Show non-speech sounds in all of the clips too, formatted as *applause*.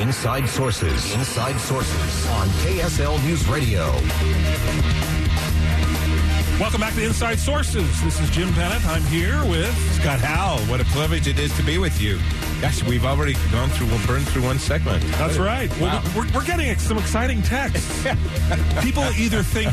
Inside Sources. Inside Sources on KSL News Radio. Welcome back to Inside Sources. This is Jim Bennett. I'm here with Scott Howell. What a privilege it is to be with you. Gosh, we've already gone through, we'll burn through one segment. That's right. Well, Wow. we're, we're getting some exciting texts. *laughs* people either think,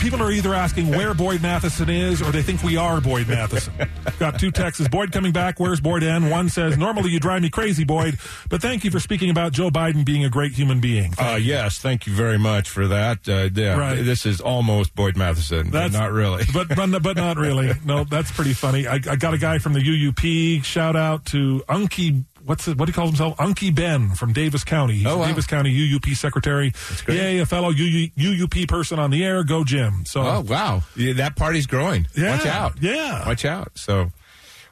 people are either asking where Boyd Matheson is or they think we are Boyd Matheson. Got two texts. Boyd coming back? Where's Boyd N? One says, normally you drive me crazy, Boyd, but thank you for speaking about Joe Biden being a great human being. Uh, yes, thank you very much for that. Uh, yeah, Right. This is almost Boyd Matheson, That's- not really. but, but but not *laughs* really. No, that's pretty funny. I, I got a guy from the UUP. Shout out to Unky. What's it, what he calls himself? Unky Ben from Davis County. He's Oh, a wow. Davis County UUP secretary. great. Yay, a fellow UU, UUP person on the air. Go Jim. So oh, wow. Yeah, that party's growing. Yeah, Watch out. yeah. Watch out. So,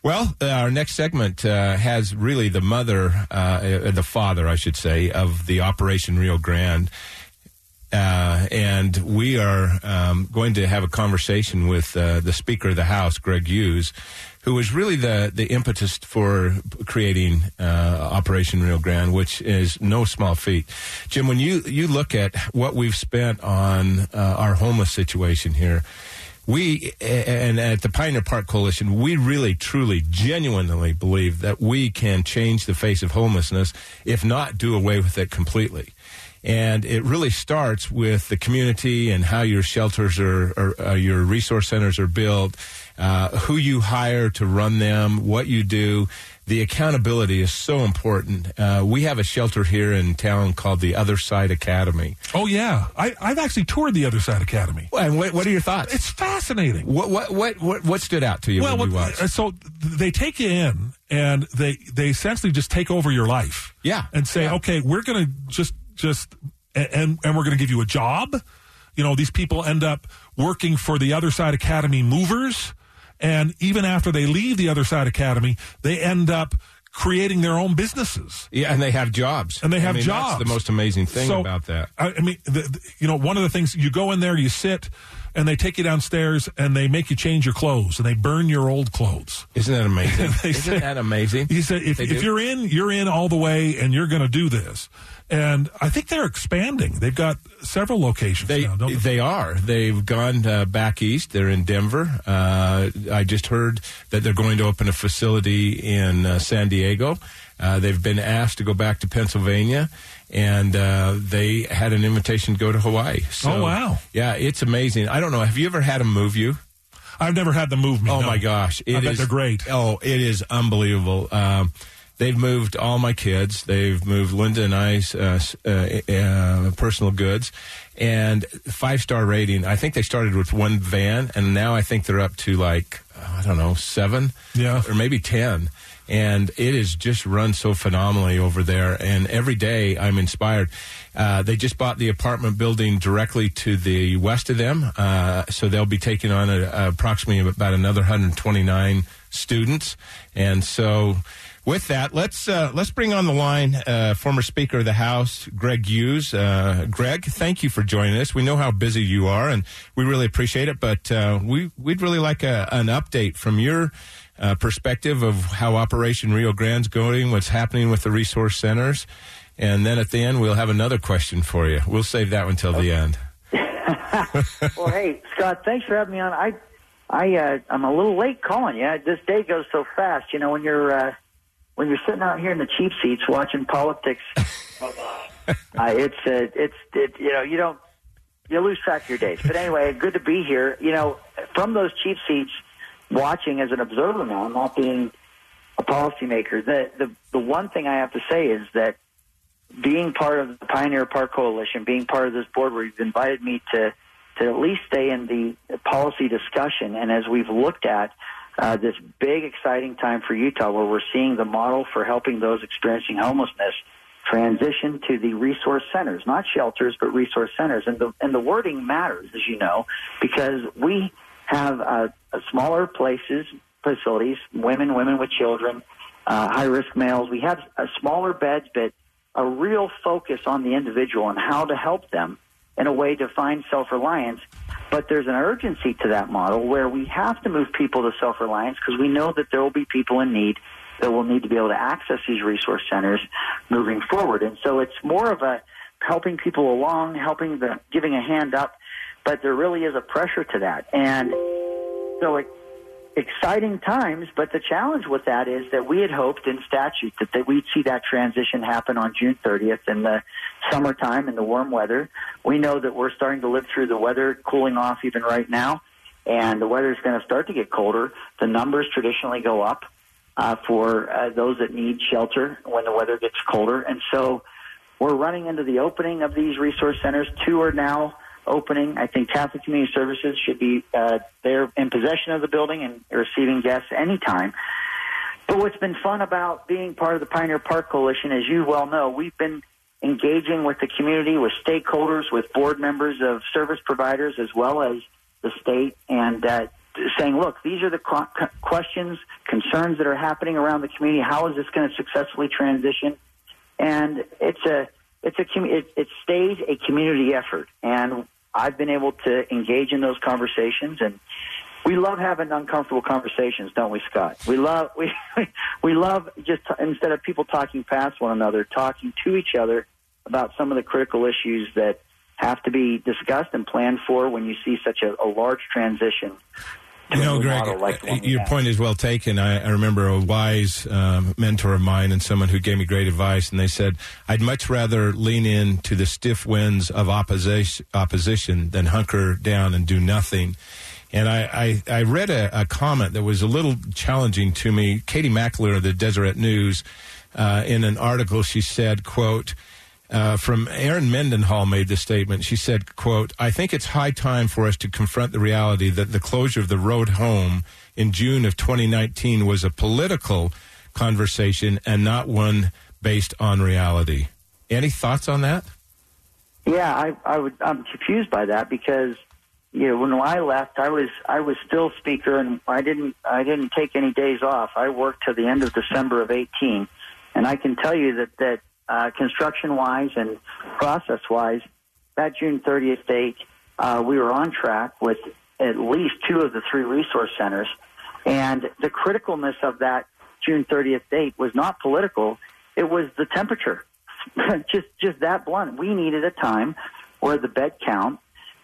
well, uh, our next segment uh, has really the mother, uh, uh, the father, I should say, of the Operation Rio Grande. And we are um, going to have a conversation with uh, the Speaker of the House, Greg Hughes, who was really the, the impetus for creating uh, Operation Rio Grande, which is no small feat. Jim, when you, you look at what we've spent on uh, our homeless situation here, we and at the Pioneer Park Coalition, we really, truly, genuinely believe that we can change the face of homelessness, if not do away with it completely. And it really starts with the community and how your shelters are, or uh, your resource centers are built, uh, who you hire to run them, what you do. The accountability is so important. Uh, we have a shelter here in town called the Other Side Academy. oh yeah, I, I've actually toured the Other Side Academy. And what, what are your thoughts? It's fascinating. What what what what, what stood out to you well, when you what, watched? uh, so they take you in and they they essentially just take over your life. Yeah. and say, Yeah. okay, we're going to just just and and we're going to give you a job. You know, these people end up working for the Other Side Academy movers, and even after they leave the Other Side Academy, they end up creating their own businesses. Yeah, and they have jobs, And they I have mean, jobs. That's the most amazing thing So, about that. I, I mean, the, the- you know, one of the things you go in there, you sit, and they take you downstairs and they make you change your clothes and they burn your old clothes. Isn't that amazing? *laughs* Isn't say- that amazing? He said, if, if you're in, you're in all the way, and you're going to do this. And I think they're expanding. They've got several locations They now. Don't they are. They've gone uh, back east. They're in Denver. Uh, I just heard that they're going to open a facility in uh, San Diego. Uh, they've been asked to go back to Pennsylvania, and uh, they had an invitation to go to Hawaii. So, Oh, wow. Yeah, it's amazing. I don't know. Have you ever had them move you? I've never had them move me. Oh no. my gosh! I bet is- they're great. Oh, it is unbelievable. Um, they've moved all my kids. They've moved Linda and I's uh, uh, uh, personal goods, and five star rating. I think they started with one van, and now I think they're up to like I don't know seven, Yeah. or maybe ten. And it is just run so phenomenally over there. And every day I'm inspired. Uh, they just bought the apartment building directly to the west of them. Uh, so they'll be taking on a, approximately about another 129 students. And so with that, let's, uh, let's bring on the line, uh, former Speaker of the House, Greg Hughes. Uh, Greg, thank you for joining us. We know how busy you are and we really appreciate it, but, uh, we, we'd really like a, an update from your, uh, perspective of how Operation Rio Grande's going, what's happening with the resource centers. And then at the end, we'll have another question for you. We'll save that one till the end. *laughs* well, hey, Scott, thanks for having me on. I, I, uh, I'm a little late calling you. This day goes so fast. You know, when you're uh, when you're sitting out here in the cheap seats watching politics, *laughs* uh, it's uh, it's it, you know you don't you lose track of your days. But anyway, good to be here. You know, from those cheap seats, watching as an observer now, not being a policymaker. The the the one thing I have to say is that being part of the Pioneer Park Coalition, being part of this board where you've invited me to to at least stay in the policy discussion, and as we've looked at uh, this big, exciting time for Utah, where we're seeing the model for helping those experiencing homelessness transition to the resource centers, not shelters, but resource centers. And the, and the wording matters, as you know, because we have uh, smaller places, facilities, women, women with children, uh, high risk males. We have uh, smaller beds, but a real focus on the individual and how to help them in a way to find self reliance. But there's an urgency to that model where we have to move people to self reliance because we know that there will be people in need that will need to be able to access these resource centers moving forward. And so it's more of a helping people along, helping the giving a hand up, but there really is a pressure to that. And so it, exciting times, but the challenge with that is that we had hoped in statute that, that we'd see that transition happen on June 30th in the summertime in the warm weather. We know that we're starting to live through the weather cooling off even right now, and the weather is going to start to get colder. The numbers traditionally go up uh, for uh, those that need shelter when the weather gets colder. And so we're running into the opening of these resource centers. Two are now opening. I think Catholic Community Services should be uh, there in possession of the building and receiving guests anytime. But what's been fun about being part of the Pioneer Park Coalition, as you well know, we've been engaging with the community, with stakeholders, with board members of service providers, as well as the state, and uh, saying, look, these are the questions, concerns that are happening around the community. How is this going to successfully transition? And it's a it's a it, it stays a community effort, and I've been able to engage in those conversations and. We love having uncomfortable conversations, don't we, Scott? We love *laughs* we we love just instead of people talking past one another, talking to each other about some of the critical issues that have to be discussed and planned for when you see such a, a large transition know, Greg, like your point is well taken. I, I remember a wise um, mentor of mine and someone who gave me great advice, and they said, "I'd much rather lean in to the stiff winds of opposition, opposition than hunker down and do nothing." And I, I, I read a, a, comment that was a little challenging to me. Katie McKellar of the Deseret News, uh, in an article, she said, "quote." Uh, from Erin Mendenhall made this statement. She said, quote, I think it's high time for us to confront the reality that the closure of the road home in June of 2019 was a political conversation and not one based on reality. Any thoughts on that? Yeah, I, I would, I'm confused by that because you know when I left, I was I was still speaker, and I didn't I didn't take any days off. I worked to the end of December of 18, and I can tell you that that uh, construction wise and process wise, that June 30th date, uh, we were on track with at least two of the three resource centers. And the criticalness of that June 30th date was not political, it was the temperature. *laughs* just, just that blunt. We needed a time where the bed count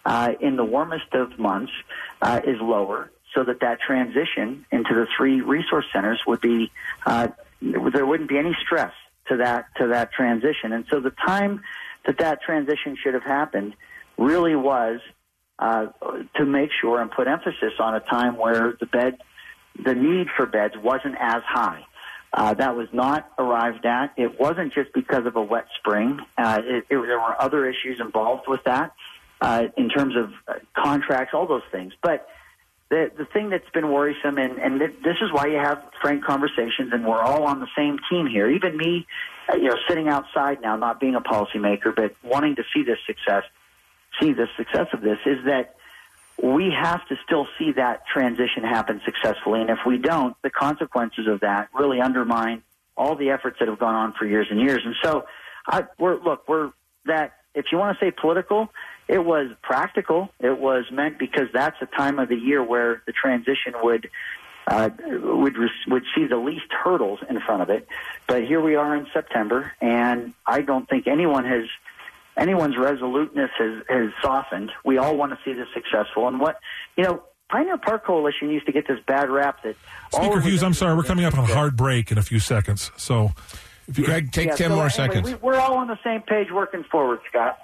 uh, in the warmest of months uh, is lower so that that transition into the three resource centers would be, uh, there wouldn't be any stress to that to that transition. And so the time that that transition should have happened really was uh, to make sure and put emphasis on a time where the bed, the need for beds wasn't as high. Uh, that was not arrived at. It wasn't just because of a wet spring. Uh, it, it, there were other issues involved with that uh, in terms of uh, contracts, all those things. But the the thing that's been worrisome, and and this is why you have frank conversations, and we're all on the same team here. Even me, uh, you know, sitting outside now, not being a policymaker, but wanting to see this success, see the success of this, is that we have to still see that transition happen successfully. And if we don't, the consequences of that really undermine all the efforts that have gone on for years and years. And so, I, we're look, we're that. If you want to say political, it was practical. It was meant because that's a time of the year where the transition would uh, would would see the least hurdles in front of it. But here we are in September, and I don't think anyone has anyone's resoluteness has, has softened. We all want to see this successful, and what you know. Pioneer Park Coalition used to get this bad rap that. Speaker Hughes, I'm sorry, we're coming up on a hard break in a few seconds. So, if you Greg, take yeah, ten so more anyway, seconds. We, we're all on the same page, working forward, Scott.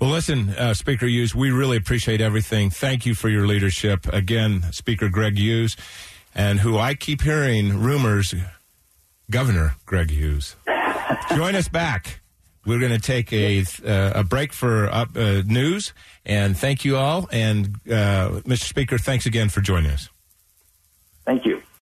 Well, listen, uh, Speaker Hughes, we really appreciate everything. Thank you for your leadership. Again, Speaker Greg Hughes, and who I keep hearing rumors, Governor Greg Hughes. Join us back. We're going to take a uh, a break for uh, news, and thank you all. And uh, Mr. Speaker, thanks again for joining us. Thank you.